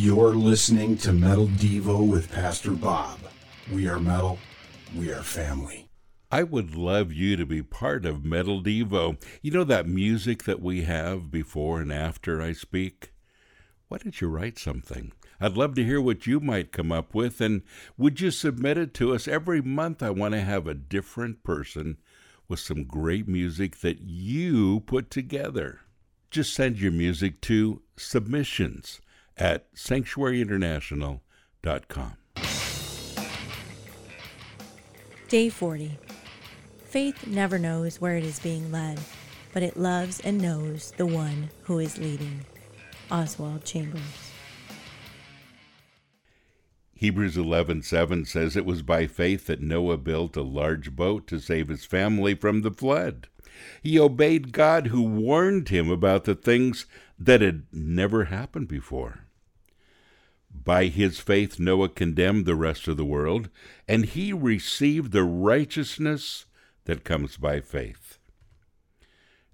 You're listening to Metal Devo with Pastor Bob. We are metal, we are family. I would love you to be part of Metal Devo. You know that music that we have before and after I speak? Why don't you write something? I'd love to hear what you might come up with, and would you submit it to us? Every month, I want to have a different person with some great music that you put together. Just send your music to submissions at sanctuaryinternational.com. Day 40. Faith never knows where it is being led, but it loves and knows the one who is leading. Oswald Chambers. Hebrews 11:7 says it was by faith that Noah built a large boat to save his family from the flood. He obeyed God who warned him about the things that had never happened before. By his faith, Noah condemned the rest of the world, and he received the righteousness that comes by faith.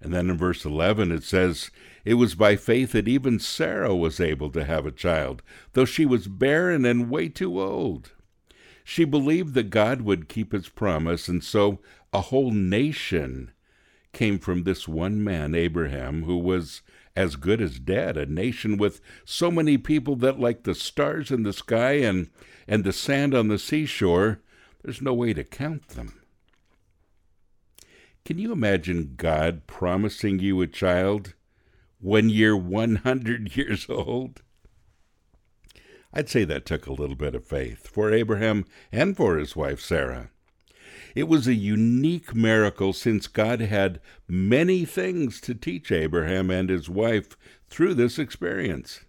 And then in verse 11 it says, It was by faith that even Sarah was able to have a child, though she was barren and way too old. She believed that God would keep his promise, and so a whole nation came from this one man, Abraham, who was as good as dead, a nation with so many people that, like the stars in the sky and, and the sand on the seashore, there's no way to count them. Can you imagine God promising you a child when you're 100 years old? I'd say that took a little bit of faith for Abraham and for his wife Sarah. It was a unique miracle since God had many things to teach Abraham and his wife through this experience.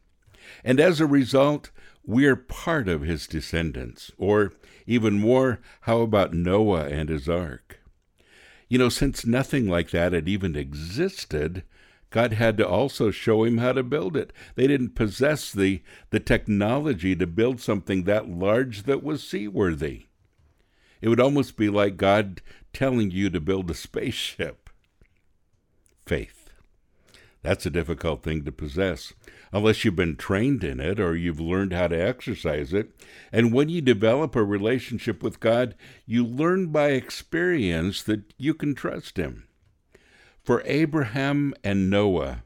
And as a result, we're part of his descendants. Or even more, how about Noah and his ark? You know, since nothing like that had even existed, God had to also show him how to build it. They didn't possess the, the technology to build something that large that was seaworthy. It would almost be like God telling you to build a spaceship. Faith. That's a difficult thing to possess unless you've been trained in it or you've learned how to exercise it. And when you develop a relationship with God, you learn by experience that you can trust Him. For Abraham and Noah,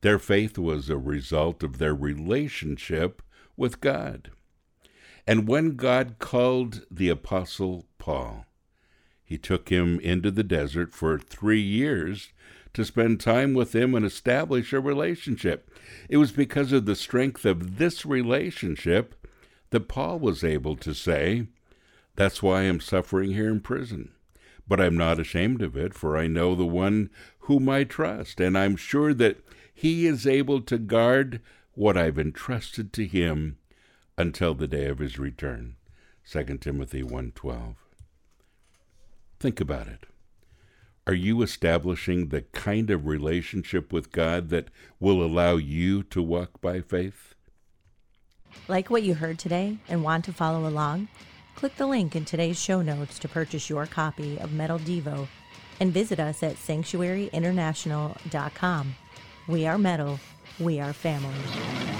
their faith was a result of their relationship with God. And when God called the Apostle Paul, he took him into the desert for three years to spend time with him and establish a relationship. It was because of the strength of this relationship that Paul was able to say, That's why I'm suffering here in prison. But I'm not ashamed of it, for I know the one whom I trust, and I'm sure that he is able to guard what I've entrusted to him until the day of his return. 2 Timothy 1:12. Think about it. Are you establishing the kind of relationship with God that will allow you to walk by faith? Like what you heard today and want to follow along? Click the link in today's show notes to purchase your copy of Metal Devo and visit us at sanctuaryinternational.com. We are metal, we are family.